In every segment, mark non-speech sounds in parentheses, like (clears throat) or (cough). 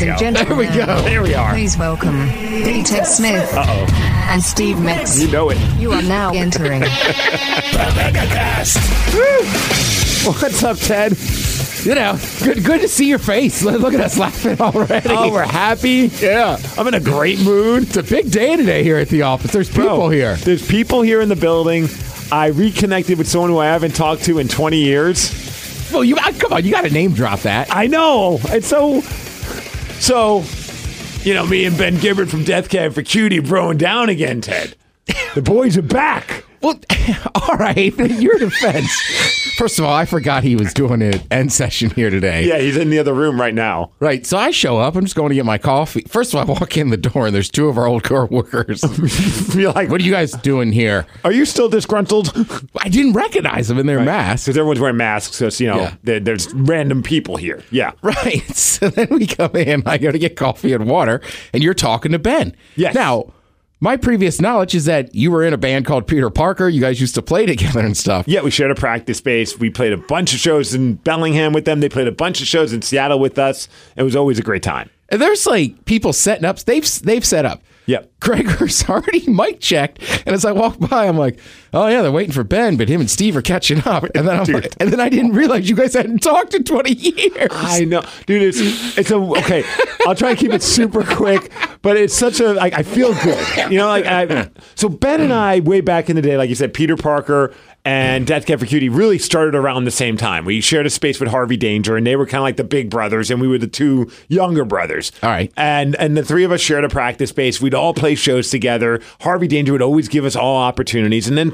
Ladies and gentlemen, There we go. There we are. please welcome Billy Ted Smith and Steve Migs. You know it. You are now entering (laughs) Megacast. What's up, Ted? You know, good good to see your face. Look look at us laughing already. Oh, we're happy. yeah. I'm in a great mood. It's a big day today here at the office. There's people Bro, here. There's people here in the building. I reconnected with someone who I haven't talked to in 20 years. Well, you ah, come on, you got to name drop that. I know. And so, so, you know, me and Ben Gibbard from Death Cab for Cutie throwing down again, Ted. (laughs) The boys are back. Well, (laughs) all right. in Your defense. First of all, I forgot he was doing an end session here today. Yeah, he's in the other room right now. Right. So I show up. I'm just going to get my coffee. First of all, I walk in the door and there's two of our old coworkers. (laughs) You're like, what are you guys doing here? are you still disgruntled? I didn't recognize them in their masks. Because everyone's wearing masks, so you know, Yeah. there, there's random people here. Yeah. Right. So then we come in. I go to get coffee and water, and you're talking to Ben. Yes. Now, my previous knowledge is that you were in a band called Peter Parker. You guys used to play (laughs) together and stuff. Yeah, we shared a practice space. We played a bunch of shows in Bellingham with them. They played a bunch of shows in Seattle with us. It was always a great time. And there's like people setting up. They've they've set up. Yep. Gregor's already mic checked, and as I walk by, I'm like, "Oh yeah, they're waiting for Ben, but him and Steve are catching up." And then I'm Dude. like, and then I didn't realize you guys hadn't talked in 20 years. I know, dude. It's it's a okay. I'll try and keep it super quick, but it's such a like I feel good, you know. Like I, so Ben and I way back in the day, like you said, Peter Parker and Death Cab for Cutie really started around the same time. We shared a space with Harvey Danger, and they were kind of like the big brothers, and we were the two younger brothers. All right. and and the three of us shared a practice space. We'd all play shows together. Harvey Danger would always give us all opportunities, and then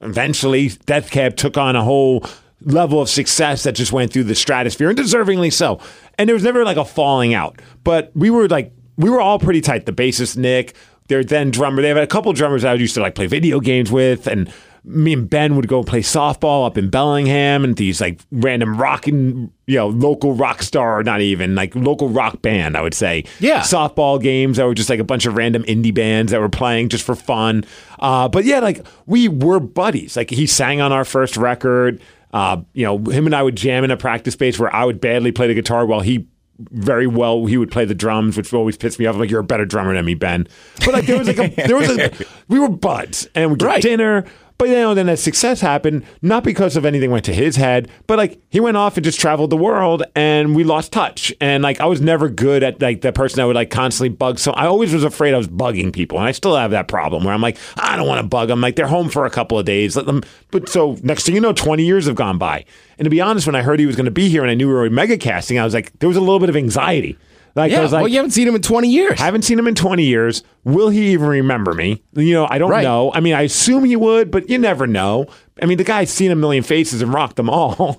eventually Death Cab took on a whole level of success that just went through the stratosphere, and deservingly so. And there was never like a falling out, but we were like we were all pretty tight. The bassist Nick, their then drummer, they had a couple drummers I used to like play video games with, and me and Ben would go play softball up in Bellingham and these like random rocking, you know, local rock star, not even like local rock band, I would say. Yeah. Softball games that were just like a bunch of random indie bands that were playing just for fun. Uh, but yeah, like we were buddies. Like he sang on our first record. Uh, you know, him and I would jam in a practice space where I would badly play the guitar while he very well he would play the drums, which always pissed me off. I'm like, you're a better drummer than me, Ben. But like there was like a (laughs) there was a we were buds and we get Right. dinner. But you know, then as success happened, not because of anything went to his head, but like he went off and just traveled the world, and we lost touch. And like I was never good at like the person that would like constantly bug. So I always was afraid I was bugging people, and I still have that problem where I'm like, I don't want to bug them. Like they're home for a couple of days, let them. But so next thing you know, 20 years have gone by. And to be honest, when I heard he was going to be here and I knew we were mega casting, I was like, there was a little bit of anxiety. Like I yeah. was like, well, you haven't seen him in 20 years. I haven't seen him in 20 years. Will he even remember me? You know, I don't Right. know. I mean, I assume he would, but you never know. I mean, the guy's seen a million faces and rocked them all. (laughs)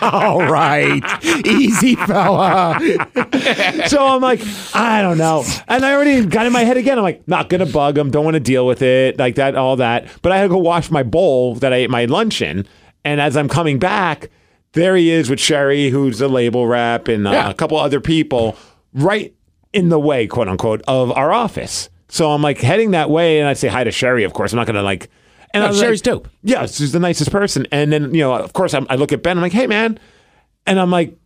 All right. Easy, fella. (laughs) so I'm like, I don't know. And I already got in my head again. I'm like, not going to bug him. Don't want to deal with it. Like that, all that. But I had to go wash my bowl that I ate my lunch in. And as I'm coming back, there he is with Sherry, who's the label rep, and uh, Yeah. a couple other people right in the way, quote unquote, of our office. So I'm like heading that way, and I say hi to Sherry, of course. I'm not going to like. And No, Sherry's like, dope. Yeah, she's the nicest person. And then, you know, of course, I'm, I look at Ben. I'm like, hey, man. And I'm like,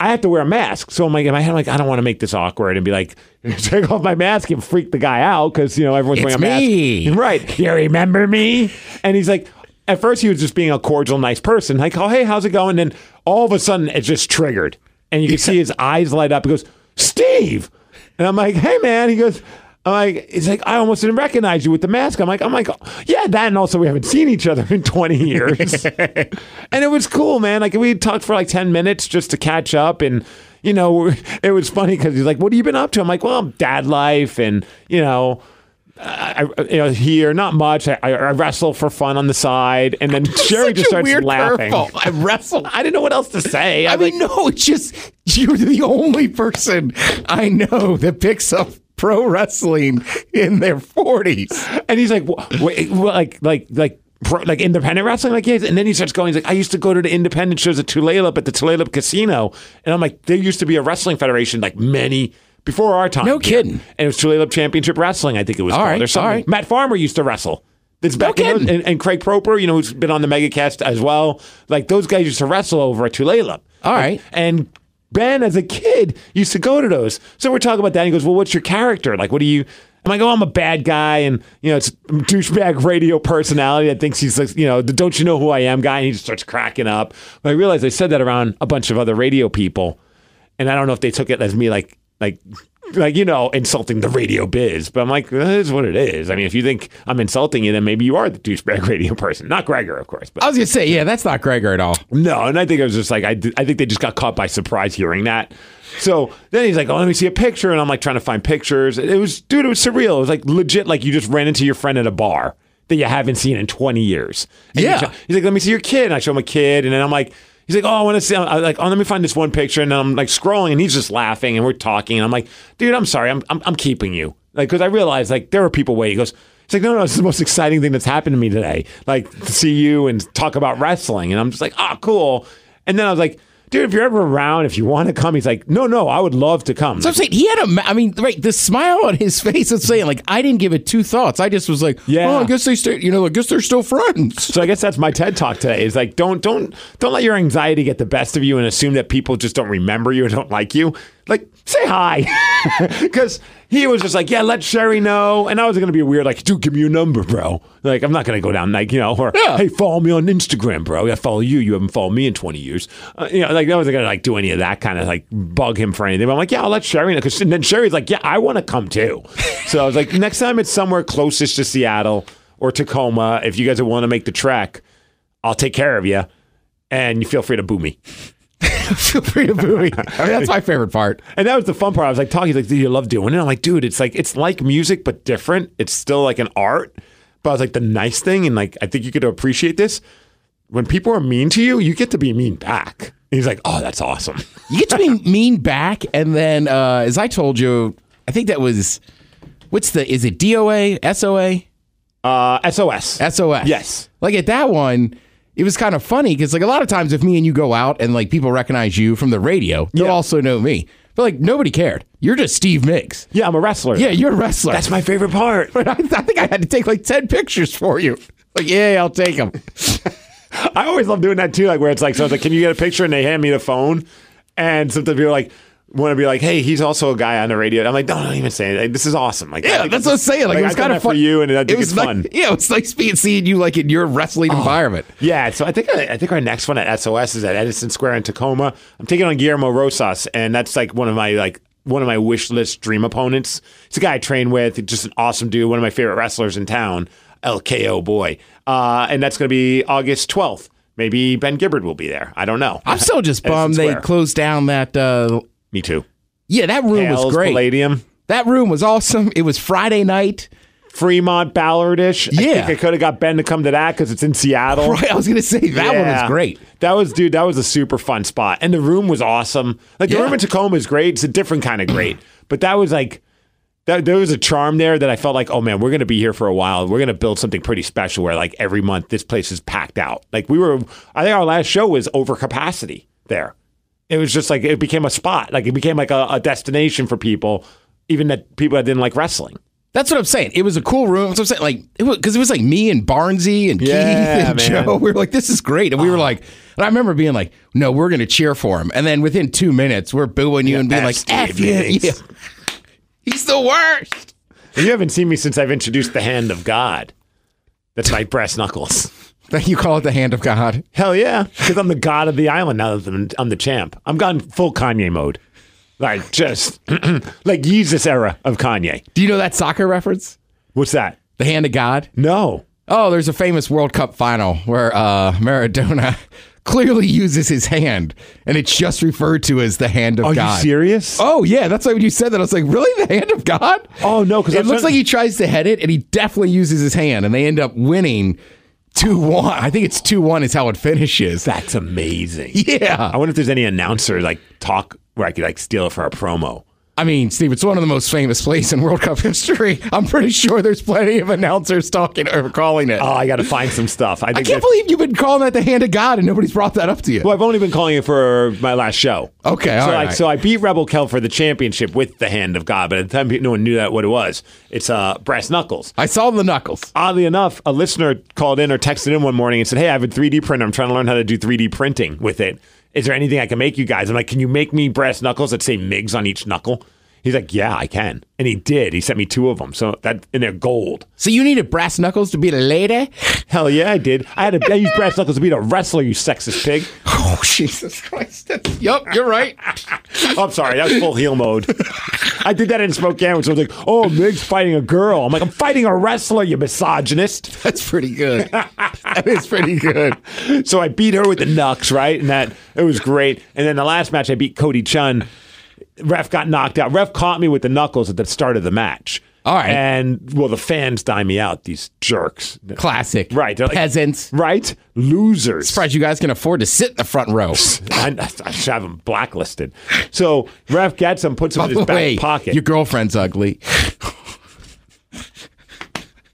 I have to wear a mask. So I'm like, in my head, I'm like, I don't want to make this awkward and be like, (laughs) take off my mask and freak the guy out because, you know, everyone's It's wearing a me. mask. Right. You remember me? And he's like, at first he was just being a cordial, nice person. Like, oh, hey, how's it going? And then all of a sudden it just triggered. And you can see his eyes light up. He goes, Steve. And I'm like, hey, man. He goes, I'm like, it's like I almost didn't recognize you with the mask. I'm like, I'm like, yeah, that, and also we haven't seen each other in 20 years, (laughs) and it was cool, man. Like we talked for like 10 minutes just to catch up, and you know, (laughs) it was funny because he's like, "What have you been up to?" I'm like, "Well, dad life, and you know." I, I- you know, here, not much. I, I wrestle for fun on the side, and then (laughs) Sherry just starts laughing. curveball. I wrestle. I didn't know what else to say. I I'm mean, like, no, it's just you're the only person I know that picks up pro wrestling in their 40s. And he's like, "Wha- wait, like, like, like, pro, like independent wrestling, like, yeah. And then he starts going. He's like, I used to go to the independent shows at Tulalip at the Tulalip Casino, and I'm like, there used to be a wrestling federation like many before our time. No kidding. And it was Tulalip Championship Wrestling, I think it was All called, right, or something. right. Matt Farmer used to wrestle. It's back in kidding. those- and, and Craig Proper, you know, who's been on the MegaCast as well. Like those guys used to wrestle over at Tulalip. All right. And Ben, as a kid, used to go to those. So we're talking about that. And he goes, Well, what's your character? Like, what do you. I'm like, oh, I'm a bad guy, and you know, it's douchebag radio personality that thinks he's like, you know, the don't you know who I am guy, and he just starts cracking up. But I realized I said that around a bunch of other radio people, and I don't know if they took it as me like, like, like you know, insulting the radio biz. But I'm like, that is what it is. I mean, if you think I'm insulting you, then maybe you are the douchebag (laughs) radio person, not Gregor, of course. But I was gonna say, yeah, that's not Gregor at all. no, and I think it was just like I, I think they just got caught by surprise hearing that. So then he's like, "Oh, let me see a picture," and I'm like trying to find pictures. It was, dude, it was surreal. It was like legit, like you just ran into your friend at a bar that you haven't seen in 20 years. And Yeah. he's like, "Let me see your kid," and I show him a kid, and then I'm like. He's like, oh, I want to see. I'm like, oh, let me find this one picture, and I'm like scrolling, and he's just laughing, and we're talking, and I'm like, dude, I'm sorry, I'm I'm, I'm keeping you, like, because I realized like there are people waiting. He goes, he's like, no, no, it's the most exciting thing that's happened to me today, like to see you and talk about wrestling, and I'm just like, oh, cool. And then I was like, dude, if you're ever around, if you want to come, he's like, no, no, I would love to come. So I'm saying he had a. ma- I mean, right, the smile on his (laughs) face is saying like I didn't give it two thoughts. I just was like, oh, Yeah. oh, I guess they stay. You know, I guess they're still friends. So I guess that's my TED talk today. Is like don't don't don't let your anxiety get the best of you and assume that people just don't remember you or don't like you. Like say hi, (laughs) because he was just like, yeah, let Sherry know, and I was gonna be weird, like, dude, give me your number, bro. Like I'm not gonna go down like you know, or Yeah. hey, follow me on Instagram, bro. I follow you. You haven't followed me in 20 years. Uh, you know, like I wasn't gonna like do any of that kind of like bug him for anything. But I'm like, yeah, I'll let Sherry know. Because then Sherry's like, yeah, I want to come too. so I was like, next time it's somewhere closest to Seattle or Tacoma, if you guys want to make the trek, I'll take care of you, and you feel free to boo me. (laughs) Feel free to boo me. I mean, that's my (laughs) favorite part. And that was the fun part. I was like talking, he's like, do you love doing it? I'm like, dude, it's like it's like music but different. It's still like an art. But I was like, the nice thing, and like I think you get to appreciate this. When people are mean to you, you get to be mean back. And he's like, oh, that's awesome. (laughs) You get to be mean back, and then uh, as I told you, I think that was what's the is it DOA SOA Uh, SOS. SOS? Yes. Like at that one, it was kind of funny because like a lot of times if me and you go out and like people recognize you from the radio, they'll Yeah. also know me. But like nobody cared. You're just Steve Migs. Yeah, I'm a wrestler. Yeah, you're a wrestler. That's my favorite part. But (laughs) I, I think I had to take like ten pictures for you. Like, yeah, I'll take them. (laughs) I always love doing that too, like where it's like, so it's like, can you get a picture? And they hand me the phone. And sometimes people are like, want to be like, hey, he's also a guy on the radio. I'm like, don't, don't even say it. Like, this is awesome. Like, Yeah, that's what I'm saying. Like, it was kind of fun for you, and I think it was it's like, fun. Yeah, it's nice being seeing you like in your wrestling Oh. environment. Yeah, so I think I think our next one at SOS is at Edison Square in Tacoma. I'm taking on Guillermo Rosas, and that's like one of my like one of my wish list dream opponents. It's a guy I train with, just an awesome dude, one of my favorite wrestlers in town, LKO boy. Uh, and that's going to be August 12th. Maybe Ben Gibbard will be there. I don't know. I'm still just bummed they closed down that. Uh, Me too. yeah, that room was great. Palladium, That room was awesome. It was Friday night. Fremont, Ballardish. I Yeah. think I could have got Ben to come to that because it's in Seattle. (laughs) Right, I was gonna say that one was great. That was, dude, that was a super fun spot. And the room was awesome. Like, the Yeah. room in Tacoma is great. It's a different kind of great. But that was like, that, there was a charm there that I felt like, oh man, we're going to be here for a while. We're going to build something pretty special where, like, every month this place is packed out. Like, we were, I think our last show was over capacity there. It was just like, it became a spot. Like, it became like a, a destination for people, even that people that didn't like wrestling. That's what I'm saying. It was a cool room. That's what I'm saying. Like it was because it was like me and Barnsey and Yeah, Keith and man. Joe. (laughs) We were like, this is great. And we were like, and I remember being like, no, we're gonna cheer for him. And then within two minutes, we're booing you and being like, Steve F you. (laughs) Yeah. He's the worst. You haven't seen me since I've introduced the hand of God. That's my brass knuckles. Then you call it the hand of God. Hell yeah, because I'm the god of the island now that I'm, I'm the champ. I'm gone full Kanye mode, like just (clears throat) like Jesus era of Kanye. Do you know that soccer reference? What's that? The hand of God. No. Oh, there's a famous World Cup final where uh, Maradona (laughs) clearly uses his hand, and it's just referred to as the hand of Are God. Are you serious? Oh yeah, that's why when you said that, I was like, really, the hand of God? Oh, no, because it I've looks seen- like he tries to head it, and he definitely uses his hand, and they end up winning two one. I think it's two one is how it finishes. That's amazing. Yeah, I wonder if there's any announcer like talk where I could like steal it for a promo. I mean, Steve, it's one of the most famous plays in World Cup history. I'm pretty sure there's plenty of announcers talking or calling it. Oh, I got to find some stuff. I, I can't believe you've been calling that the hand of God, and nobody's brought that up to you. Well, I've only been calling it for my last show. Okay, all so right. I, so I beat Rebel Kel for the championship with the hand of God, but at the time no one knew that what it was. It's uh, brass knuckles. I saw the knuckles. Oddly enough, a listener called in or texted in one morning and said, "Hey, I have a 3D printer. I'm trying to learn how to do 3D printing with it." Is there anything I can make you guys? I'm like, can you make me brass knuckles that say Migs on each knuckle? He's like, yeah, I can. And he did. He sent me two of them. So that, and they're gold. So you needed brass knuckles to beat a lady? Hell yeah, I did. I had to I used brass knuckles to beat a wrestler, you sexist pig. Oh, Jesus Christ. Yep, you're right. (laughs) Oh, I'm sorry, that was full heel mode. I did that in Spokane when someone's like, oh, Mig's fighting a girl. I'm like, I'm fighting a wrestler, you misogynist. That's pretty good. that is pretty good. So I beat her with the knucks, right? And that it was great. And then the last match, I beat Cody Chun. Ref got knocked out. Ref caught me with the knuckles at the start of the match. All right. And well, the fans dime me out. These jerks. Classic. Right. Like- Peasants. Right? Losers. Surprised you guys can afford to sit in the front row. (laughs) I, I should have them blacklisted. So ref gets him, puts him By in his the back pocket. your girlfriend's ugly.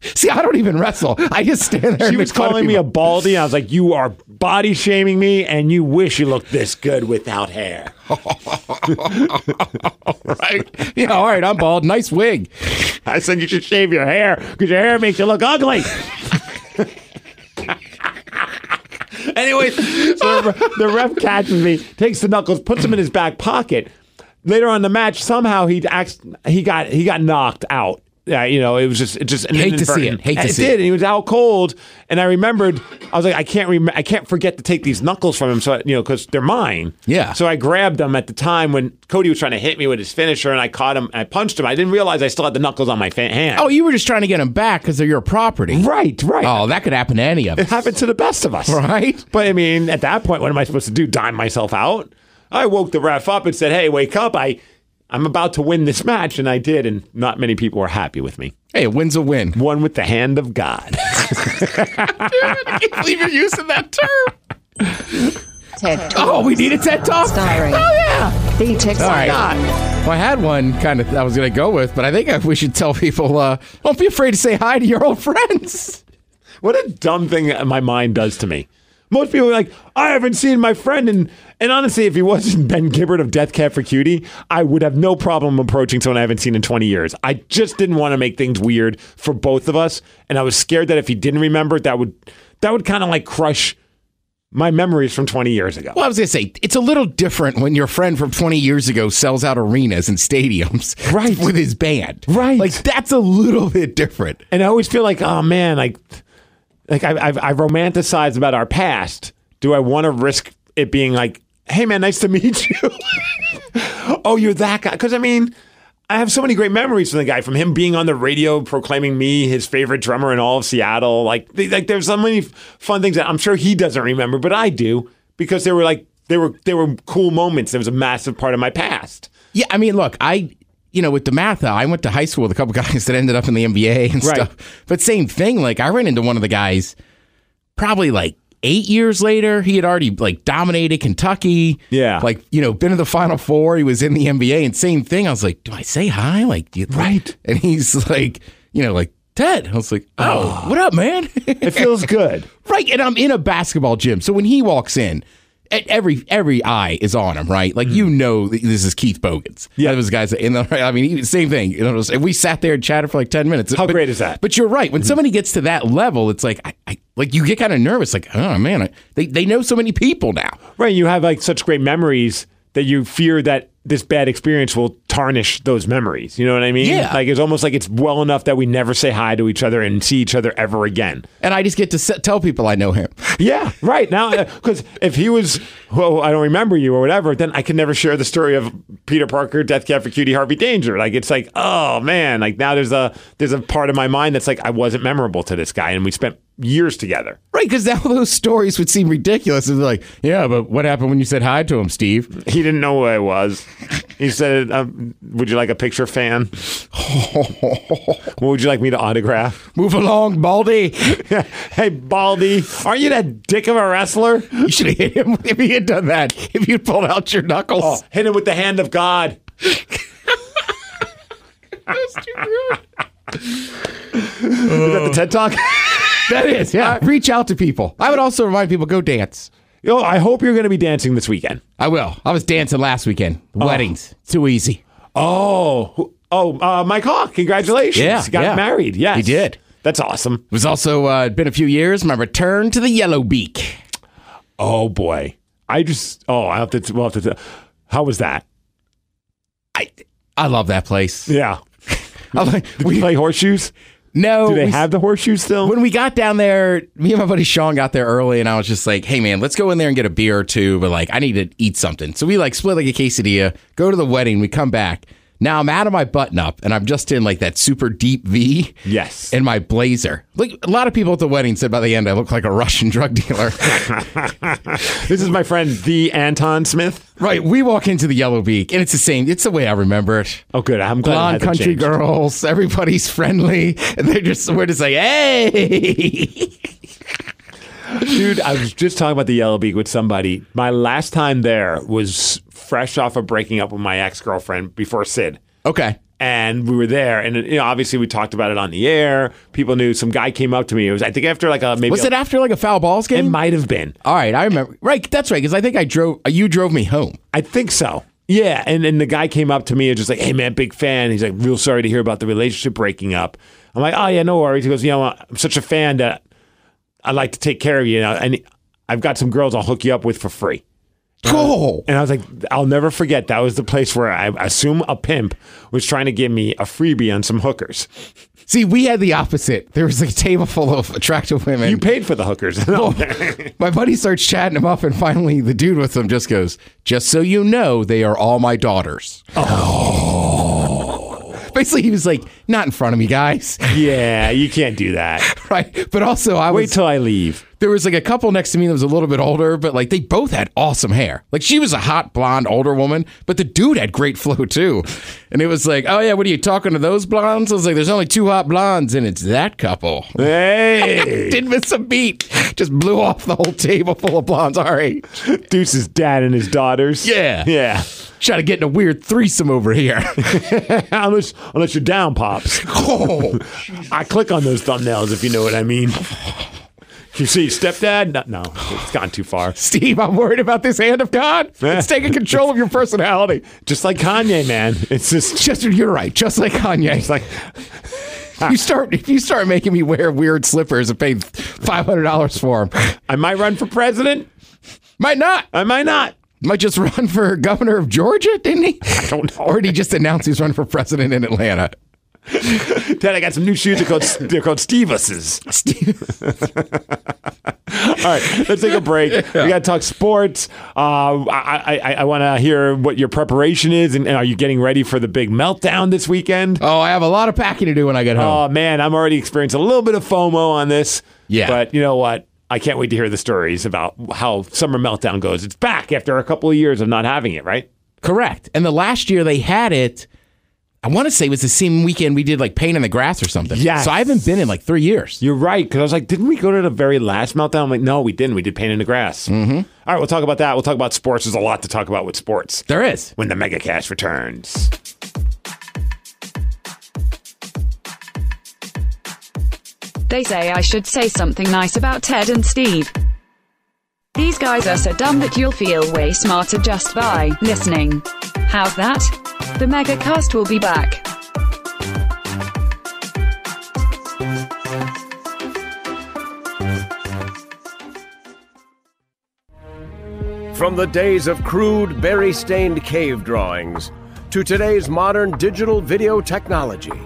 See, I don't even wrestle. I just stand there. she and was make fun of calling me a baldy. I was like, "You are body shaming me, and you wish you looked this good without hair." (laughs) right. Yeah, all right. I'm bald. Nice wig. I said you should shave your hair because your hair makes you look ugly. (laughs) Anyways, so the, the ref catches me, takes the knuckles, puts them in his back pocket. Later on in the match, somehow he acts, he got he got knocked out. Yeah, you know, it was just it just an Hate to see it. Hate to it see did, it. and he was out cold. And I remembered, I was like, I can't rem- I can't forget to take these knuckles from him, so I, you know, because they're mine. Yeah. So I grabbed them at the time when Cody was trying to hit me with his finisher, and I caught him. And I punched him. I didn't realize I still had the knuckles on my fa- hand. Oh, you were just trying to get them back because they're your property. right, right. Oh, that could happen to any of us. It happened to the best of us. Right? But I mean, at that point, what am I supposed to do? Dime myself out? I woke the ref up and said, "Hey, wake up! I, I'm about to win this match," and I did, and not many people were happy with me. Hey, a win's a win. One with the hand of God. (laughs) I can't believe you're using that term. TED Talk. Oh, we need a TED Talk. Starring Oh, yeah. VTech All right. Scott. Well, I had one kind of I was going to go with, but I think we should tell people uh, don't be afraid to say hi to your old friends. what a dumb thing my mind does to me. Most people are like, I haven't seen my friend, and and honestly, if he wasn't Ben Gibbard of Death Cab for Cutie, I would have no problem approaching someone I haven't seen in 20 years. I just didn't want to make things weird for both of us, and I was scared that if he didn't remember, that would that would kind of like crush my memories from 20 years ago. Well, I was going to say, it's a little different when your friend from 20 years ago sells out arenas and stadiums (laughs) Right. with his band. Right. Like, that's a little bit different. and I always feel like, oh man, like, like I, I've, I've romanticized about our past. Do I want to risk it being like, hey man, nice to meet (laughs) you? oh, you're that guy? Because I mean, I have so many great memories from the guy, from him being on the radio proclaiming me his favorite drummer in all of Seattle. Like, th- like there's so many fun things that I'm sure he doesn't remember, but I do because they were like they were they were cool moments. It was a massive part of my past. Yeah, I mean, look, I, you know, with DeMatha, I went to high school with a couple (laughs) guys that ended up in the NBA and Right. stuff. But same thing, like, I ran into one of the guys probably like eight years later. He had already like dominated Kentucky. Yeah. Like, you know, been to the Final Four. He was in the NBA and same thing. I was like, do I say hi? Like, do you Right. And he's like, you know, like, Ted. I was like, oh, ah. what up, man? It feels (laughs) good. Right, and I'm in a basketball gym. So when he walks in, every every eye is on him, right? Like you know, this is Keith Bogans. Mm. Yeah. was guys. In the, I mean, he- same thing. You know, we sat there and chatted for like ten minutes. How But- great is that? Mm-hmm. But you're right. When somebody gets to that level, it's like, I, I like you get kind of nervous. Like, oh man, I, they they know so many people now. Right. You have like such great memories that you fear that this bad experience will tarnish those memories. You know what I mean? Yeah. Like it's almost like it's well enough that we never say hi to each other and see each other ever again. And I just get to se- tell people I know him. (laughs) Yeah, right. Now, uh, because if he was, well, I don't remember you or whatever, then I can never share the story of Peter Parker, Death Cab for Cutie, Harvey Danger. Like it's like, oh man, like now there's a there's a part of my mind that's like I wasn't memorable to this guy, and we spent years together. Right, because now (laughs) those stories would seem ridiculous. It's like, yeah, but what happened when you said hi to him, Steve? He didn't know who I was. He said, um, "Would you like a picture, fan? what would you like me to autograph?" Move along, Baldy. (laughs) hey, Baldy, aren't you that dick of a wrestler? You should have hit him (laughs) if he had done that. If you'd pulled out your knuckles. Oh, hit him with the hand of God. That's too rude. Is that the TED Talk? That is, yeah. Reach out to people. I would also remind people go dance. Yo, I hope you're going to be dancing this weekend. I will. I was dancing last weekend. Weddings. Too easy. Oh, oh, uh, Mike Hawk, congratulations! Yeah, he got yeah. married. Yes, He did. That's awesome. It was also uh, been a few years. My return to the Yella Beak. Oh boy, I just oh I have to well have to. How was that? I I love that place. Yeah. (laughs) I like, Did we play horseshoes? No, Do they we- have the horseshoes still? when we got down there, me and my buddy Sean got there early, and I was just like, "Hey, man, let's go in there and get a beer or two, but like, I need to eat something." So we like split like a quesadilla, go to the wedding, we come back. Now I'm out of my button up, and I'm just in like that super deep V. Yes. In my blazer. Like a lot of people at the wedding said by the end I look like a Russian drug dealer. (laughs) this is my friend the Anton Smith. right. We walk into the Yella Beak, and it's the same. It's the way I remember it. Oh, good. I'm glad. Blonde country changed. girls, everybody's friendly, and they're just we're just like, hey. (laughs) Dude, I was just talking about the Yella Beak with somebody. My last time there was fresh off of breaking up with my ex girlfriend before Sid. okay. And we were there, and you know, obviously we talked about it on the air. People knew. Some guy came up to me. It was, I think, after like a maybe. Was a- it after like a foul balls It might have been. All right, I remember. Right, that's right. Because I think I drove. Uh, you drove me home. I think so. Yeah, and and the guy came up to me and just like, "Hey man, big fan." He's like, "Real sorry to hear about the relationship breaking up." I'm like, "Oh yeah, no worries." He goes, "You know, I'm such a fan that I like to take care of you, and I've got some girls I'll hook you up with for free." Cool. And I was like, I'll never forget. That was the place where I assume a pimp was trying to give me a freebie on some hookers. See, we had the opposite. There was a table full of attractive women. You paid for the hookers. (laughs) my buddy starts chatting him up, and finally, the dude with them just goes, "Just so you know, they are all my daughters." Oh. (laughs) Basically, he was like, "Not in front of me, guys." (laughs) yeah, you can't do that. (laughs) right. But also, I Wait was till I leave. there was like a couple next to me that was a little bit older, but like they both had awesome hair. Like she was a hot blonde older woman, but the dude had great flow too. And it was like, oh yeah, what are you talking to those blondes? I was like, there's only two hot blondes, and it's that couple. Hey, Didn't miss a beat. Just blew off the whole table full of blondes. All right, Deuce's dad and his daughters. Yeah. yeah. Trying to get in a weird threesome over here. (laughs) unless unless you're down, pops. (laughs) oh, (laughs) I click on those thumbnails if you know what I mean. You see, stepdad? No, no, it's gone too far. Steve, I'm worried about this hand of God. It's taking control of your personality. Just like Kanye, man. It's just, Just you're right. Just like Kanye. it's like you start if you start making me wear weird slippers and pay five hundred dollars for them, I might run for president. might not. I might not. Might just (laughs) run for governor of Georgia, didn't he? I don't know. Or did he just announce he's running for president in Atlanta? (laughs) Dad, I got some new shoes. They're called they're called Stevuses. (laughs) All right, let's take a break. We got to talk sports. Uh, I I, I want to hear what your preparation is, and, and are you getting ready for the big meltdown this weekend? Oh, I have a lot of packing to do when I get home. Oh man, I'm already experiencing a little bit of FOMO on this. Yeah. but you know what? I can't wait to hear the stories about how summer meltdown goes. It's back after a couple of years of not having it, right? Correct. And the last year they had it, I want to say it was the same weekend we did like paint in the grass or something. Yeah. So I haven't been in like three years. You're right. Because I was like, didn't we go to the very last meltdown? I'm like, no, we didn't. We did paint in the grass. Mm-hmm. All right, we'll talk about that. We'll talk about sports. There's a lot to talk about with sports There is. when the MegaCast returns. They say I should say something nice about Ted and Steve. These guys are so dumb that you'll feel way smarter just by listening. How's that? The Megacast will be back. From the days of crude, berry stained cave drawings to today's modern digital video technology,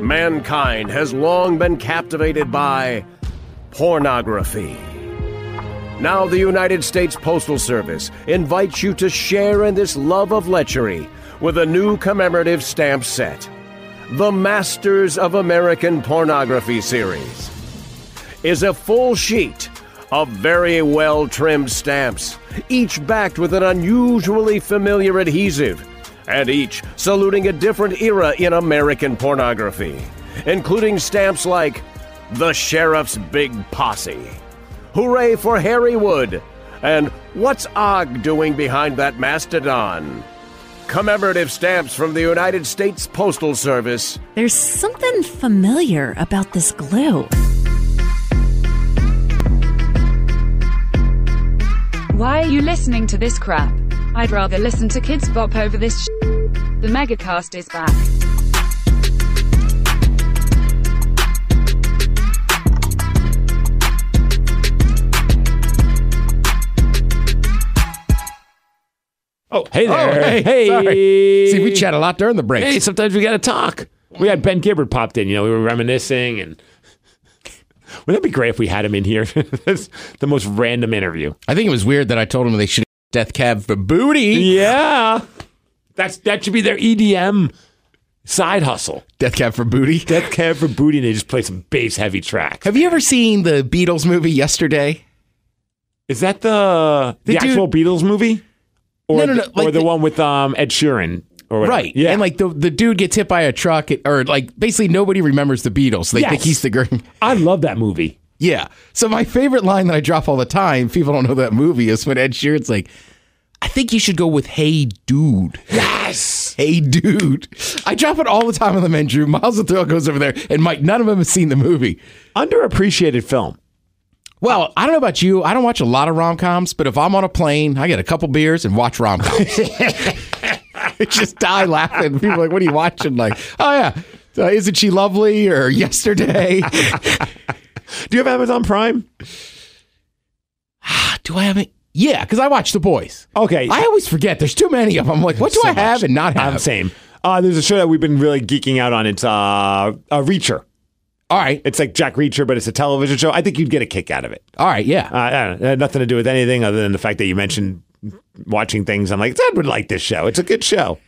mankind has long been captivated by pornography. Now, the United States Postal Service invites you to share in this love of lechery with a new commemorative stamp set the Masters of American Pornography series is a full sheet of very well trimmed stamps, each backed with an unusually familiar adhesive, and each saluting a different era in American pornography, including stamps like The Sheriff's Big Posse, Hooray for Harry Wood, and What's Og doing behind that mastodon? Commemorative stamps from the United States Postal Service There's something familiar about this glue. Why are you listening to this crap? I'd rather listen to Kidz Bop over this sh- The Megacast is back. Oh, hey oh, there. Oh, hey, hey. sorry. See, we chat a lot during the break. Hey, sometimes we got to talk. We had Ben Gibbard popped in. You know, we were reminiscing, and (laughs) wouldn't that be great if we had him in here? (laughs) That's the most random interview. I think it was weird that I told him they should death cab for booty. Yeah, that's that should be their EDM side hustle. Death cab for booty. Death Cab for Booty, and they just play some bass heavy tracks. Have you ever seen the Beatles movie Yesterday? Is that the the, The dude- actual Beatles movie? Or No, no, the, like or the, the- one with um, Ed Sheeran? Right. Yeah. And like the the dude gets hit by a truck, or like basically nobody remembers the Beatles. They Yes. think he's the girl. I love that movie. Yeah. So my favorite line that I drop all the time, people don't know that movie, is when Ed Sheeran's like, I think you should go with Hey Dude. Yes. (laughs) Hey Dude. I drop it all the time on the men, Drew. Miles the Thrill goes over there, and Mike, none of them have seen the movie. Underappreciated film. Well, I don't know about you. I don't watch a lot of rom coms, but if I'm on a plane, I get a couple beers and watch rom coms. (laughs) (laughs) Just die laughing. People are like, what are you watching? Like, oh, yeah. Uh, isn't she lovely? Or yesterday? (laughs) Do you have Amazon Prime? do I have it? Yeah, because I watch The Boys. Okay. I always forget. There's too many of them. I'm like, what do So I have much. and not have? I'm the same. Uh, there's a show that we've been really geeking out on. It's uh, uh, Reacher. All right. It's like Jack Reacher, but it's a television show. I think you'd get a kick out of it. All right. Yeah. Uh, I don't know. It had nothing to do with anything other than the fact that you mentioned watching things. I'm like, Ted would like this show. It's a good show.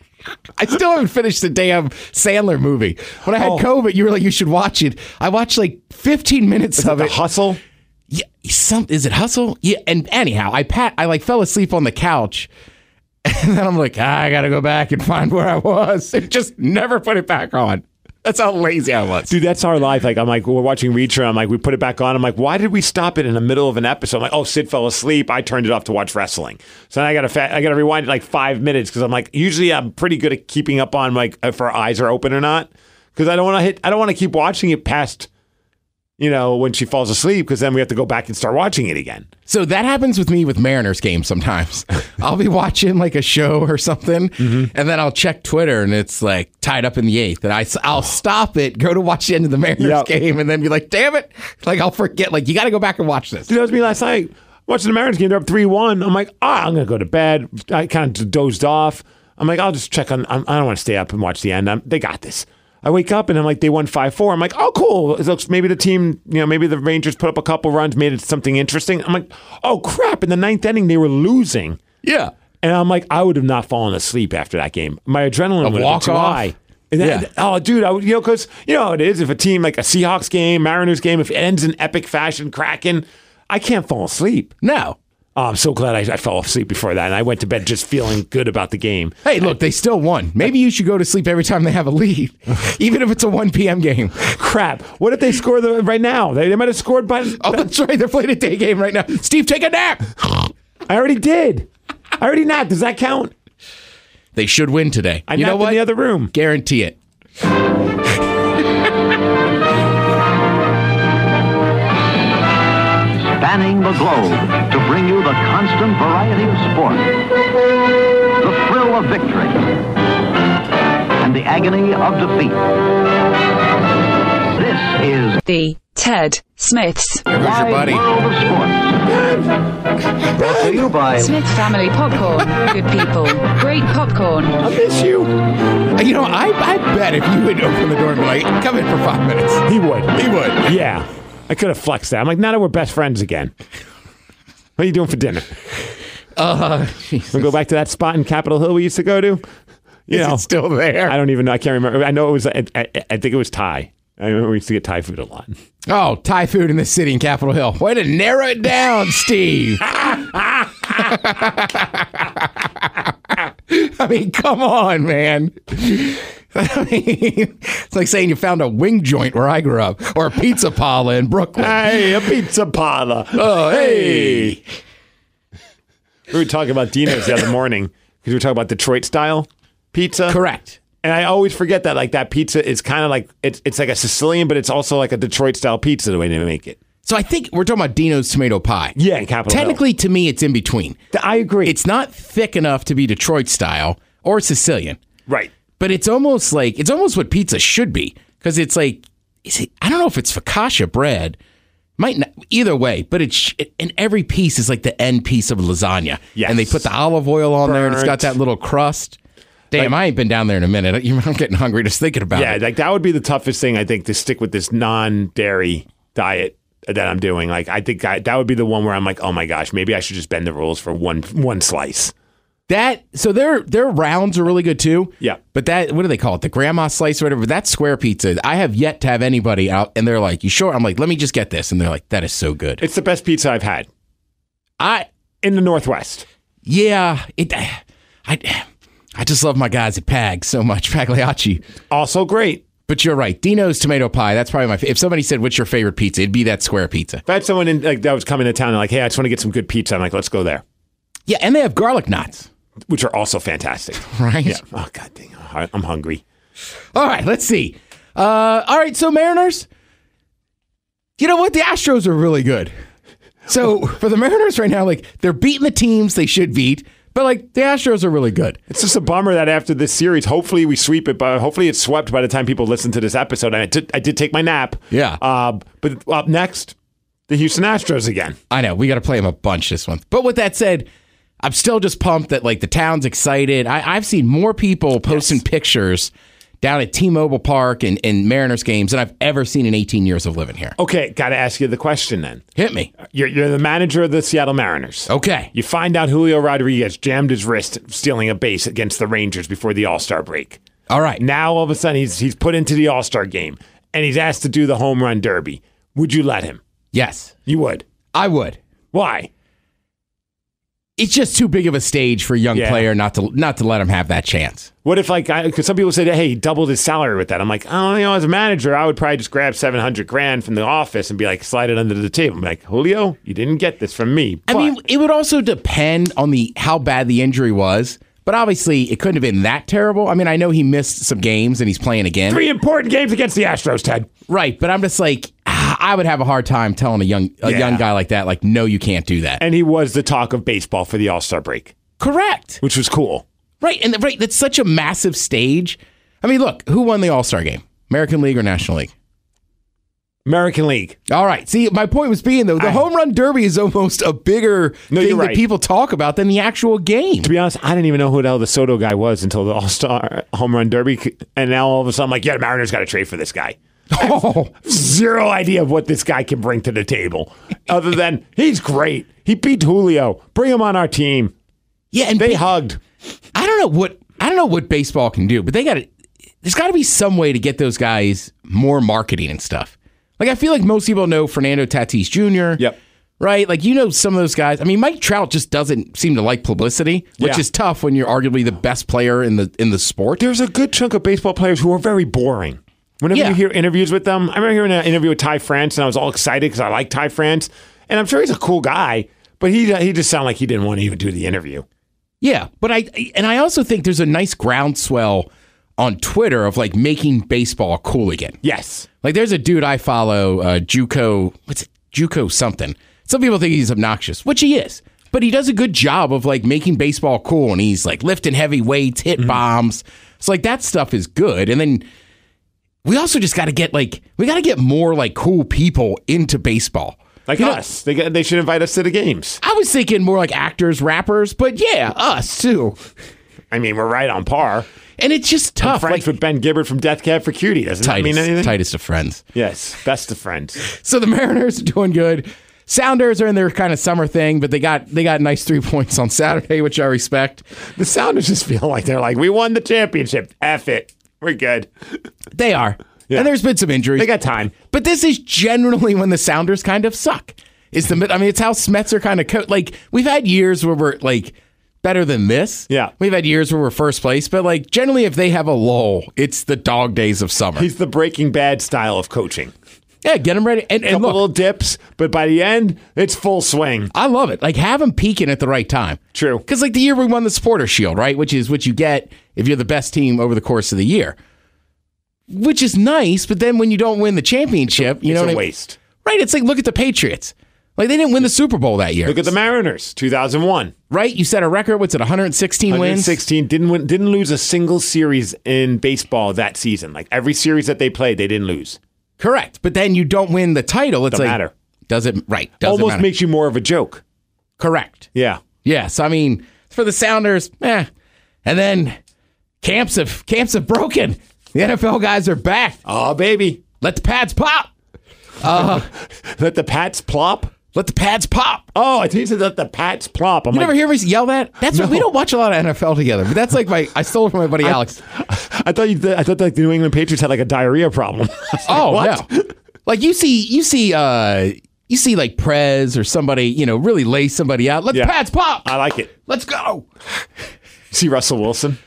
I still haven't finished the damn Sandler movie. When I had Oh. COVID, you were like, you should watch it. I watched like 15 minutes of The it. Hustle. Yeah, some is it hustle? Yeah, and anyhow, I pat I like fell asleep on the couch. (laughs) And then I'm like, ah, I gotta go back and find where I was. And (laughs) just never put it back on. That's how lazy I was. Dude, that's our life. Like, I'm like, we're watching Reacher. I'm like, we put it back on. I'm like, why did we stop it in the middle of an episode? I'm like, oh, Sid fell asleep. I turned it off to watch wrestling. So I gotta, fa- I gotta rewind it like five minutes because I'm like, usually I'm pretty good at keeping up on like if our eyes are open or not. Because I don't want to hit, I don't want to keep watching it past, you know, when she falls asleep. Because then we have to go back and start watching it again. So that happens with me with Mariners games sometimes. (laughs) I'll be watching like a show or something, and then I'll check Twitter and it's like tied up in the eighth. And I, I'll (sighs) stop it, go to watch the end of the Mariners Yep. game, and then be like, damn it. Like, I'll forget. Like, you got to go back and watch this. Dude, that was me last night watching the Mariners game. They're up three one. I'm like, ah, I'm gonna go to bed. I kind of dozed off. I'm like, I'll just check on. I'm, I don't want to stay up and watch the end. I'm, they got this. I wake up and I'm like, they won five four. I'm like, oh, cool. It looks maybe the team, you know, maybe the Rangers put up a couple runs, made it something interesting. I'm like, oh crap! In the ninth inning, they were losing, Yeah. and I'm like, I would have not fallen asleep after that game. My adrenaline would have been too high. And then- Yeah. Oh, dude, I would, you know, because you know how it is. If a team like a Seahawks game, Mariners game, if it ends in epic fashion, cracking, I can't fall asleep. No. Oh, I'm so glad I, I fell asleep before that, and I went to bed just feeling good about the game. Hey, look, they still won. Maybe you should go to sleep every time they have a lead, (laughs) even if it's a 1 p.m. game. Crap! What if they score the right now? They, they might have scored by. Oh, that's right. They're playing a day game right now. Steve, take a nap. (laughs) I already did. I already napped. Does that count? They should win today. I you know what? in the other room. Guarantee it. Spanning the globe to bring you the constant variety of sport, the thrill of victory, and the agony of defeat. This is The Ted Smiths. There goes your buddy. World of Sports. Brought to you by Smith Family Popcorn. Good people. Great popcorn. I miss you. You know, I, I bet if you would open the door and be like, come in for five minutes, He would. he would. Yeah, I could have flexed that. I'm like, now that we're best friends again. What are you doing for dinner? Uh, We go back to that spot in Capitol Hill we used to go to. You is know, it still there? I don't even know. I can't remember. I know it was. I, I, I think it was Thai. I remember we used to get Thai food a lot. Oh, Thai food in the city in Capitol Hill. Way to narrow it down, Steve. (laughs) (laughs) I mean, come on, man. (laughs) I mean, it's like saying you found a wing joint where I grew up, or a pizza parlor in Brooklyn. Hey, a pizza parlor. Oh, hey. We were talking about Dino's the other morning because we were talking about Detroit style pizza. Correct. And I always forget that like that pizza is kind of like it's it's like a Sicilian, but it's also like a Detroit style pizza the way they make it. So I think we're talking about Dino's tomato pie. Yeah, in Capitol Hill. Technically, to me, it's in between. I agree. It's not thick enough to be Detroit style or Sicilian, right. but it's almost like it's almost what pizza should be because it's like is it, I don't know if it's focaccia bread, Might not, either way, but it's it, and every piece is like the end piece of lasagna. Yes. And they put the olive oil on there, and it's got that little crust. Damn, I ain't been down there in a minute. (laughs) I'm getting hungry just thinking about Yeah, it. Yeah, like that would be the toughest thing I think to stick with this non-dairy diet that I'm doing. Like I think I, that would be the one where I'm like, oh my gosh, maybe I should just bend the rules for one one slice. That so their their rounds are really good too. Yeah. But that what do they call it? The grandma slice or whatever. That square pizza. I have yet to have anybody out and they're like, "You sure?" I'm like, "Let me just get this," and they're like, "That is so good." It's the best pizza I've had I in the Northwest. yeah. It. I. I just love my guys at Pag so much, Pagliacci. Also great. But you're right. Dino's tomato pie. That's probably my. fa- If somebody said, "What's your favorite pizza?" It'd be that square pizza. If I had someone in, like that was coming to town and like, hey, I just want to get some good pizza, I'm like, let's go there, Yeah, and they have garlic knots, which are also fantastic. (laughs) right? Yeah. Oh god dang, I'm hungry. All right, let's see. Uh, all right, so Mariners. You know what? The Astros are really good. So for the Mariners right now, like they're beating the teams they should beat, but like the Astros are really good. It's just a bummer that after this series, hopefully we sweep it, but hopefully it's swept by the time people listen to this episode. And I did, I did take my nap. Yeah. Uh, but up next, the Houston Astros again. I know we got to play them a bunch this month. But with that said, I'm still just pumped that like the town's excited. I, I've seen more people posting pictures down at T-Mobile Park and, and Mariners games than I've ever seen in 18 years of living here. Okay, got to ask you the question then. Hit me. You're, you're the manager of the Seattle Mariners. Okay. You find out Julio Rodriguez jammed his wrist stealing a base against the Rangers before the All Star break. All right. Now all of a sudden he's he's put into the All Star game and he's asked to do the home run derby. Would you let him? Yes, You would. I would. Why? It's just too big of a stage for a young Yeah. player not to not to let him have that chance. What if like because some people say, hey, he doubled his salary with that. I'm like, oh, you know, as a manager, I would probably just grab seven hundred grand from the office and be like, slide it under the table. I'm like, Julio, you didn't get this from me. I mean, it would also depend on the how bad the injury was, but obviously it couldn't have been that terrible. I mean, I know he missed some games and he's playing again, three important games against the Astros, Ted. right? But I'm just like, I would have a hard time telling a young a Yeah. young guy like that, like, no, you can't do that. And he was the talk of baseball for the All Star break, Correct, which was cool. right? And right, that's such a massive stage. I mean, look, who won the All Star game? American League or National League? American League. All right. See, my point was being though, the I- home run derby is almost a bigger No, thing you're that people talk about than the actual game. To be honest, I didn't even know who the hell the Soto guy was until the All Star home run derby. And now all of a sudden, I'm like, yeah, the Mariners got to trade for this guy. Oh, Zero idea of what this guy can bring to the table, other than he's great. He beat Julio. Bring him on our team. yeah, and They ba- hugged. I don't know what I don't know what baseball can do, but they got to. There's got to be some way to get those guys more marketing and stuff. Like I feel like most people know Fernando Tatis Jr. Yep. Right, like you know some of those guys. I mean, Mike Trout just doesn't seem to like publicity, which Yeah. is tough when you're arguably the best player in the in the sport. There's a good chunk of baseball players who are very boring. Whenever Yeah. you hear interviews with them, I remember hearing an interview with Ty France, and I was all excited because I like Ty France, and I'm sure he's a cool guy, but he he just sounded like he didn't want to even do the interview. Yeah, but I and I also think there's a nice groundswell on Twitter of like making baseball cool again. Yes. Like there's a dude I follow, uh, Juco, what's it? Juco something. Some people think he's obnoxious, which he is. But he does a good job of like making baseball cool and he's like lifting heavy weights, hit Mm-hmm. bombs. So like that stuff is good. And then we also just got to get like we got to get more like cool people into baseball. Like You know, us. They, they should invite us to the games. I was thinking more like actors, rappers, but yeah, us too. I mean, we're right on par. And it's just tough. Friends like with Ben Gibbard from Death Cab for Cutie. Doesn't that mean tightest, anything? tightest of friends. Yes. Best of friends. (laughs) So the Mariners are doing good. Sounders are in their kind of summer thing, but they got they got nice three (laughs) points on Saturday, which I respect. The Sounders just feel like they're like, we won the championship. F it. We're good. They are. Yeah. And there's been some injuries. They got time. But this is generally when the Sounders kind of suck. Is the I mean it's how Schmetz are kind of co- like we've had years where we're like better than this. Yeah. We've had years where we're first place, but like generally if they have a lull, it's the dog days of summer. He's the Breaking Bad style of coaching. Yeah, get them ready. And, A and couple look, little dips, but by the end, it's full swing. I love it. Like have them peaking at the right time. True. Because like the year we won the Supporter Shield, right, which is what you get if you're the best team over the course of the year, which is nice. But then when you don't win the championship, you it's know, a what I- waste. right? It's like look at the Patriots. Like they didn't win the Super Bowl that year. Look at the Mariners, 2001. right? You set a record. What's it? 116 wins. 116 didn't win, didn't lose a single series in baseball that season. Like every series that they played, they didn't lose. Correct. But then you don't win the title. It's Don't like matter. Does it right? Doesn't Almost matter. makes you more of a joke. correct. Yeah. Yes, I mean for the Sounders, eh. And then camps have camps have broken. The NFL guys are back. Oh, baby. Let the pads pop. (laughs) Let the pats plop. Let the pads pop. Oh, I think you said let the pads plop. I'm You like, never hear me yell that? That's what we don't watch a lot of NFL together. But that's like my I stole it from my buddy Alex. (laughs) I thought you. I thought like the New England Patriots had like a diarrhea problem. (laughs) Oh What? no! Like you see, you see, uh, you see like Prez or somebody, you know, really lay somebody out. Let Yeah. the pads pop. I like it. Let's go. (laughs) See Russell Wilson.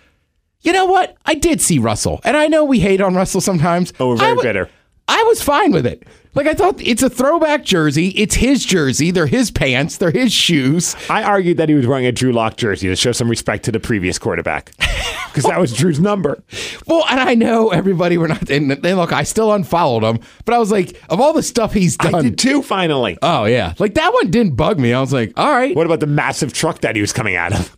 You know what? I did see Russell, and I know we hate on Russell sometimes. Oh, we're very I wa- bitter. I was fine with it. Like I thought, it's a throwback jersey. It's his jersey. They're his pants. They're his shoes. I argued that he was wearing a Drew Lock jersey to show some respect to the previous quarterback (laughs) because that was Drew's number. Well, and I know everybody. We're not. And, and look, I still unfollowed him, but I was like, of all the stuff he's done. I did too. Finally. Oh yeah, like that one didn't bug me. I was like, all right. What about the massive truck that he was coming out of?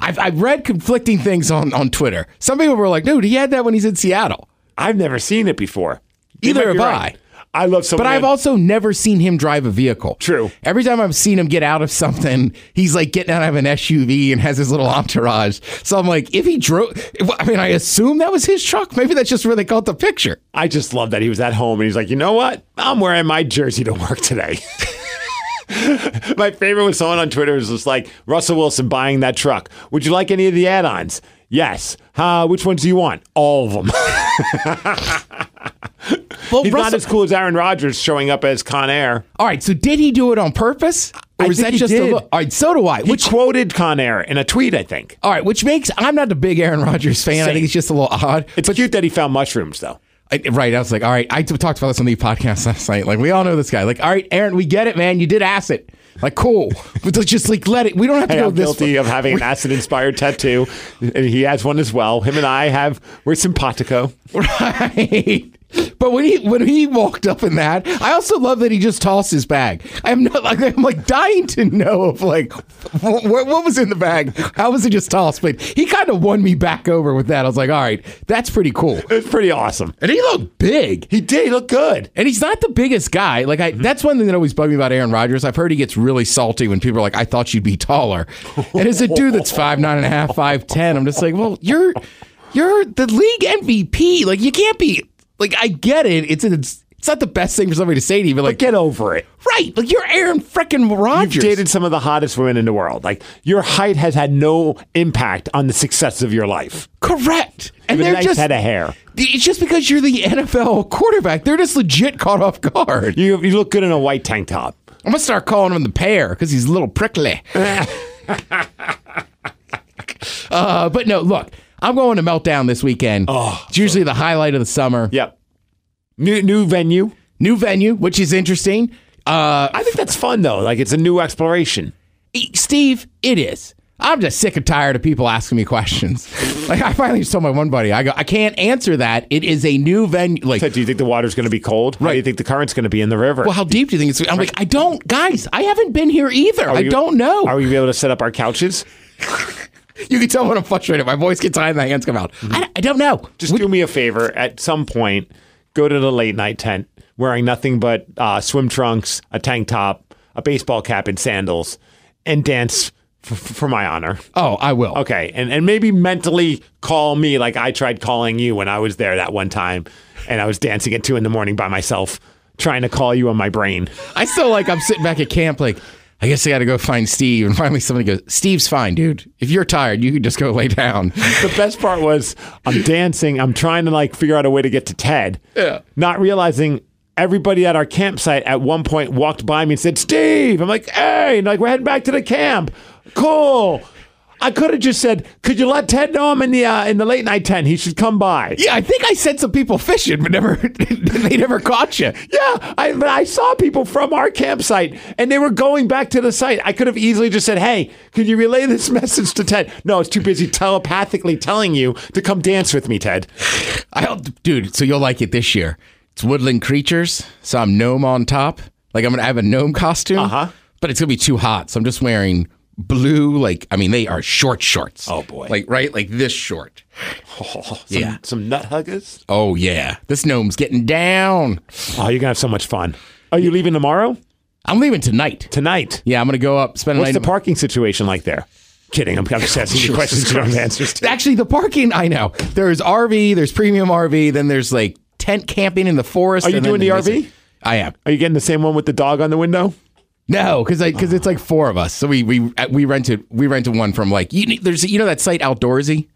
I've, I've read conflicting things on, on Twitter. Some people were like, dude, he had that when he's in Seattle. I've never seen it before. Either have right. I. Love someone. But I've also never seen him drive a vehicle. True. Every time I've seen him get out of something, he's like getting out of an SUV and has his little entourage. So I'm like, if he drove, I mean, I assume that was his truck. Maybe that's just where they caught the picture. I just love that he was at home and he's like, you know what? I'm wearing my jersey to work today. (laughs) my favorite was someone on Twitter was just like, Russell Wilson buying that truck. Would you like any of the add ons? Yes. Uh, which ones do you want? All of them. (laughs) Well, He's not as cool as Aaron Rodgers showing up as Con Air. all right. So did he do it on purpose? Or I was that just a did. look? All right. So do I. He Which, quoted Con Air in a tweet, I think. all right. Which makes, I'm not a big Aaron Rodgers fan. I think it's just a little odd. It's cute that he found mushrooms, though. I, right. I was like, all right. I talked about this on the podcast last night. Like, we all know this guy. Like, all right, Aaron, we get it, man. You did acid. Like, cool. But just like let it. We don't have to Hey, go I'm this guilty of having an acid-inspired tattoo, and he has one as well. Him and I have we're simpatico. (laughs) Right. But when he when he walked up in that, I also love that he just tossed his bag. I'm not like I'm like dying to know of like what, what was in the bag. How was it just tossed? But he kind of won me back over with that. I was like, all right, that's pretty cool. It's pretty awesome. And he looked big. He did. He looked good. And he's not the biggest guy. Like I, mm-hmm. that's one thing that always bugged me about Aaron Rodgers. I've heard he gets really salty when people are like, "I thought you'd be taller," and as a dude that's five nine and a half, five ten, I'm just like, "Well, you're you're the league MVP. Like you can't be like I get it. It's it's it's not the best thing for somebody to say to you, but like Get over it. right, like you're Aaron freaking Rodgers. You've dated some of the hottest women in the world. Like your height has had no impact on the success of your life. correct, and they're nice just head of hair. It's just because you're the NFL quarterback. They're just legit caught off guard. You you look good in a white tank top. I'm gonna start calling him the pear because he's a little prickly. (laughs) uh, but no, look, I'm going to Meltdown this weekend. Oh, it's usually the highlight of the summer. Yep. New new venue. New venue, which is interesting. Uh, I think that's fun though. Like it's a new exploration. Steve, it is. I'm just sick and tired of people asking me questions. (laughs) like I finally just told my one buddy, I go, I can't answer that. It is a new venue. Like, So do you think the water's going to be cold? How do you think the current's going to be in the river? well, how deep do you think it's? I'm like, I don't, guys. I haven't been here either. Are I we- don't know. Are we be able to set up our couches? (laughs) you can tell when I'm frustrated. My voice gets high and my hands come out. I, I don't know. Mm-hmm. Just do me a favor. At some point, go to the late night tent wearing nothing but uh, swim trunks, a tank top, a baseball cap, and sandals, and dance f- f- for my honor. Oh, I will. Okay, and and maybe mentally call me like I tried calling you when I was there that one time, and I was dancing at two in the morning by myself, trying to call you on my brain. I still like I'm sitting back at camp like I guess I got to go find Steve and finally somebody goes Steve's fine dude if you're tired you can just go lay down The best part was I'm dancing. I'm trying to like figure out a way to get to Ted. Yeah. Not realizing everybody at our campsite at one point walked by me and said, Steve. I'm like, hey, and like we're heading back to the camp. Cool. I could have just said, could you let Ted know I'm in the uh, in the late night tent? He should come by. yeah I think I sent some people fishing but never (laughs) they never caught you Yeah, I, but I saw people from our campsite and they were going back to the site. I could have easily just said, hey, could you relay this (laughs) message to Ted? No, it's too busy telepathically telling you to come dance with me, Ted. I dude so you'll like it this year it's woodland creatures so I'm gnome on top like I'm gonna have a gnome costume Uh-huh. but it's gonna be too hot so I'm just wearing blue like I mean they are short shorts Oh, boy. like right like this short (laughs) Some, Yeah. Some nut huggers. oh yeah this gnome's getting down Oh, you're to have so much fun. Are you leaving tomorrow? I'm leaving tonight. Tonight. Yeah, I'm gonna go up, spend a What's the parking situation like there? Kidding. I'm, I'm just (laughs) oh, asking you questions you don't have answers to. Actually, the parking, I know. There's RV, there's premium RV, then there's like tent camping in the forest. Are you doing the RV? I am. Are you getting the same one with the dog on the window? No, because because it's like four of us. So we we uh, we rented we rented one from like you, there's you know that site Outdoorsy,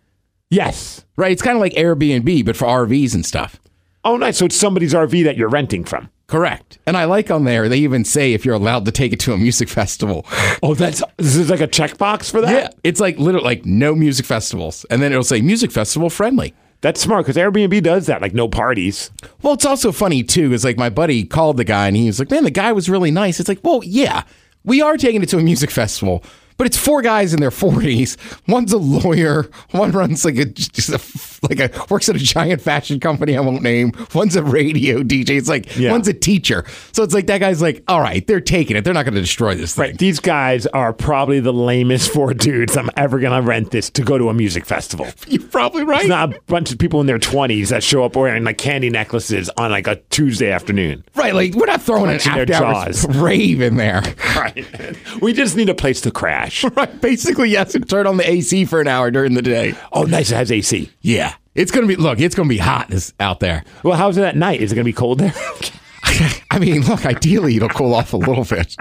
Yes. right? It's kind of like Airbnb but for RVs and stuff. Oh, nice. So it's somebody's RV that you're renting from. Correct. And I like on there they even say if you're allowed to take it to a music festival. Oh, that's this is like a checkbox for that. Yeah, it's like literally like no music festivals, and then it'll say music festival friendly. That's smart because Airbnb does that. Like no parties. Well, it's also funny too, is like my buddy called the guy and he was like, "Man, the guy was really nice." It's like, well, yeah, we are taking it to a music (laughs) festival, but it's four guys in their forties. One's a lawyer, one runs like a a, like a works at a giant fashion company I won't name. One's a radio DJ. It's like Yeah. one's a teacher. So it's like that guy's like, "All right, they're taking it. They're not going to destroy this thing." Right. These guys are probably the lamest four dudes I'm ever gonna rent this to go to a music festival. (laughs) You're probably right. It's not a bunch of people in their 20s that show up wearing like candy necklaces on like a Tuesday afternoon. right, like we're not throwing an after hours jaws. rave in there. (laughs) Right. we just need a place to crash. (laughs) right, basically yes, and turn on the AC for an hour during the day. Oh, nice. It has AC. Yeah. It's gonna be look, it's gonna be hot this, out there. Well, how's it at night? Is it going to be cold there? (laughs) I mean, look, ideally it'll cool off a little bit.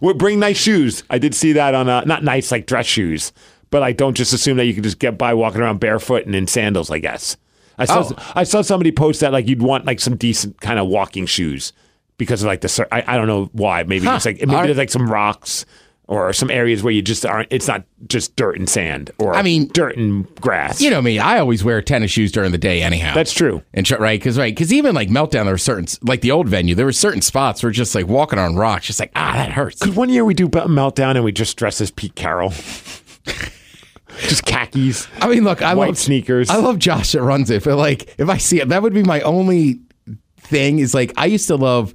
well, bring nice shoes. I did see that on, uh, not nice like dress shoes, but I don't just assume that you can just get by walking around barefoot and in sandals, I guess. I saw, Oh. I saw somebody post that like you'd want like some decent kind of walking shoes because of like the, I, I don't know why. Maybe Huh. it's like, maybe All there's like some rocks or some areas where you just aren't, it's not just dirt and sand or I mean- dirt and grass. You know me, I always wear tennis shoes during the day anyhow. That's true. And tr- right, because right, because even like meltdown, there were certain like the old venue, there were certain spots where just like walking on rocks, just like ah, that hurts. Could one year we do Meltdown and we just dress as Pete Carroll? (laughs) just khakis. I mean, look, I White love sneakers. I love Josh that runs it, but like if I see it, that would be my only thing. Is like I used to love.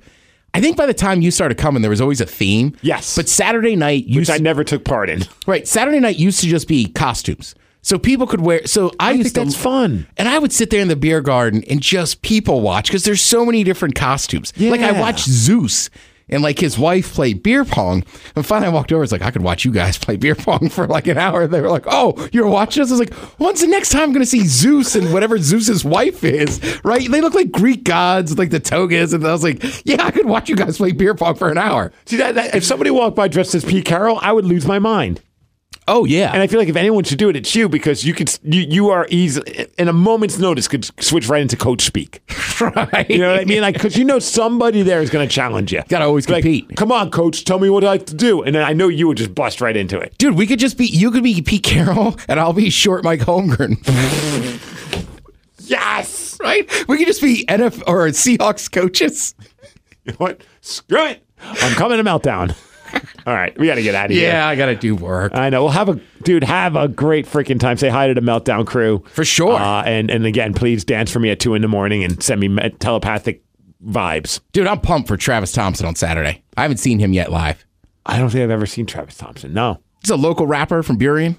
I think by the time you started coming, there was always a theme. Yes. but Saturday night Which used I never took part in. (laughs) right. Saturday night used to just be costumes, so people could wear. So I, I used think to that's fun. And I would sit there in the beer garden and just people watch because there's so many different costumes. Yeah. Like I watched Zeus and like his wife played beer pong. And finally I walked over. It's like, I could watch you guys (laughs) play beer pong for like an hour. They were like, oh, you're watching us? I was like, when's the next time I'm going to see Zeus and whatever Zeus's wife is? Right? They look like Greek gods, like the togas. And I was like, yeah, I could watch you guys play beer pong for an hour. See that, that if somebody walked by dressed as Pete Carroll, I would lose my mind. Oh, yeah. And I feel like if anyone should do it, it's you because you could you, you are easy in a moment's notice could switch right into coach speak. (laughs) right. You know what I mean? Like because you know somebody there is going to challenge you. Gotta always Like, compete. Come on, coach, tell me what I have to do, and then I know you would just bust right into it. Dude, we could just be, you could be Pete Carroll and I'll be short Mike Holmgren. (laughs) Yes. right? We could just be NF or Seahawks coaches. You know what? Screw it. I'm coming to meltdown. (laughs) All right, we got to get out of here. Yeah, I got to do work. I know. Well, have a dude. Have a great freaking time. Say hi to the meltdown crew For sure. Uh, and and again, please dance for me at two in the morning and send me telepathic vibes. Dude, I'm pumped for Travis Thompson on Saturday. I haven't seen him yet live. I don't think I've ever seen Travis Thompson. No, He's a local rapper from Burien.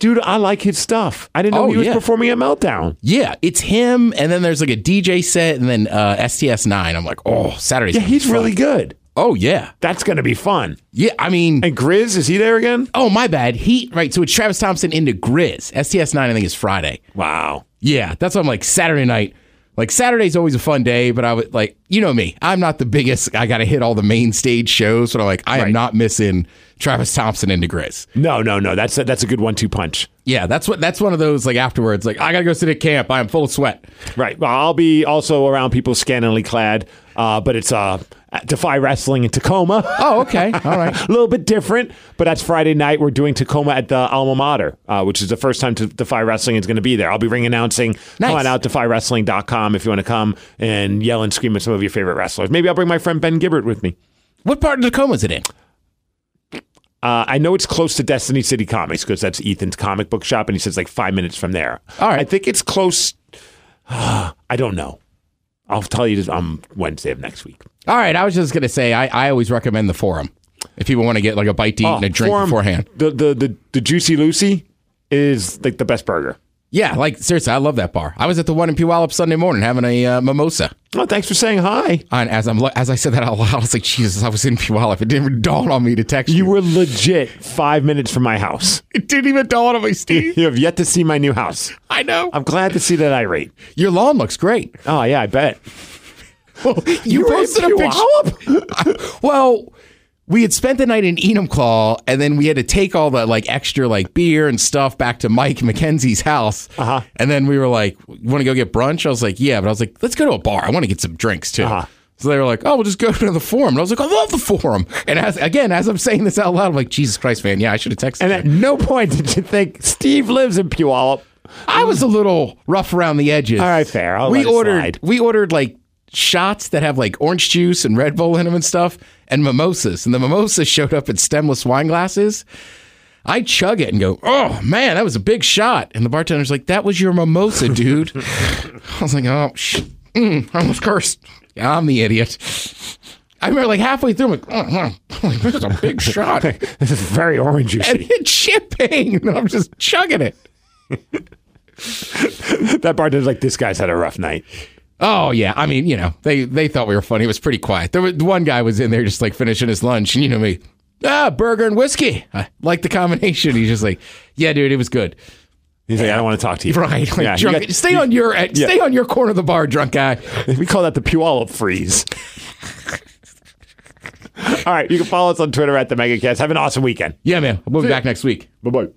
dude, I like his stuff. I didn't know Oh, he was yeah. performing at Meltdown. Yeah, it's him, and then there's like a DJ set, and then uh, STS9. I'm like, oh, Saturday's Yeah, he's fun. really good. Oh yeah, That's gonna be fun. yeah. I mean, And GRiZ is he there again? oh my bad. He right. So it's Travis Thompson into GRiZ. STS9 I think is Friday. Wow. Yeah, that's what I'm like Saturday night. Like Saturday's always a fun day, but I would like you know me. I'm not the biggest. I got to hit all the main stage shows, I'm like I am not missing Travis Thompson into GRiZ. No, no, no. That's a, that's a good one-two punch. Yeah, that's what that's one of those like afterwards. Like I gotta go sit at camp. I am full of sweat. Right. Well, I'll be also around people scantily clad, uh, but it's uh, Defy Wrestling in Tacoma. (laughs) Oh, okay, all right. (laughs) a little bit different, but that's Friday night. We're doing Tacoma at the Alma Mater, uh, which is the first time to Defy Wrestling is going to be there. I'll be ring announcing. Nice. Come on out, defywrestling.com if you want to come and yell and scream at some of your favorite wrestlers. Maybe I'll bring my friend Ben Gibbard with me. What part of Tacoma is it in? Uh, I know it's close to Destiny City Comics because that's Ethan's comic book shop, and he says like five minutes from there. All right. I think it's close. (sighs) I don't know. I'll tell you this on Wednesday of next week. All right, I was just gonna say I, I always recommend the forum if people want to get like a bite to eat and a drink Oh, Forum- beforehand. The, the the the Juicy Lucy is like the best burger. Yeah, like seriously, I love that bar. I was at the one in Puyallup Sunday morning having a uh, mimosa. Oh, thanks for saying hi. And as I'm as I said that out loud, I was like, Jesus, I was in Puyallup. It didn't even dawn on me to text you. You were legit five minutes from my house. It didn't even dawn on me, Steve. (laughs) You have yet to see my new house. I know. I'm glad to see that irate. Your lawn looks great. Oh yeah, I bet. (laughs) You, were in posted a picture. (laughs) well, we had spent the night in Enumclaw, and then we had to take all the like extra like beer and stuff back to Mike (laughs) Mackenzie's house. Uh-huh. And then we were like, "You want to go get brunch?" I was like, "Yeah," but I was like, "Let's go to a bar. I want to get some drinks too." Uh-huh. So they were like, "Oh, we'll just go (laughs) to the forum." And I was like, "I love the forum." And as again, as I'm saying this out loud, I'm like, "Jesus Christ, man! Yeah, I should have texted." And you." at no point did you think Steve lives in Puyallup. I was a little rough around the edges. All right, fair. I'll we ordered we ordered like shots that have like orange juice and Red Bull in them and stuff, and mimosas. And the mimosas showed up in stemless wine glasses. I chug it and go, oh man, that was a big shot. And the bartender's like, that was your mimosa, (laughs) dude. I was like, oh, sh- mm, I almost cursed. Yeah, I'm the idiot. I remember like halfway through, I'm like, oh, oh, this is a big shot. (laughs) This is very orange juice. And it's shipping. And I'm just chugging it. (laughs) that bartender's like, this guy's had a rough night. Oh yeah, I mean, you know, they they thought we were funny. It was pretty quiet. There was one guy was in there just like finishing his lunch, and you know me, ah, burger and whiskey. I like the combination. He's just like, yeah, dude, it was good. He's like, I don't want to talk to you. Right, like, Yeah, you drunk, got- stay on your yeah. stay on your corner of the bar, drunk guy. We call that the Puyallup freeze. (laughs) All right, you can follow us on Twitter at the MegaCast. Have an awesome weekend. Yeah, man, we'll be back next week. Bye bye.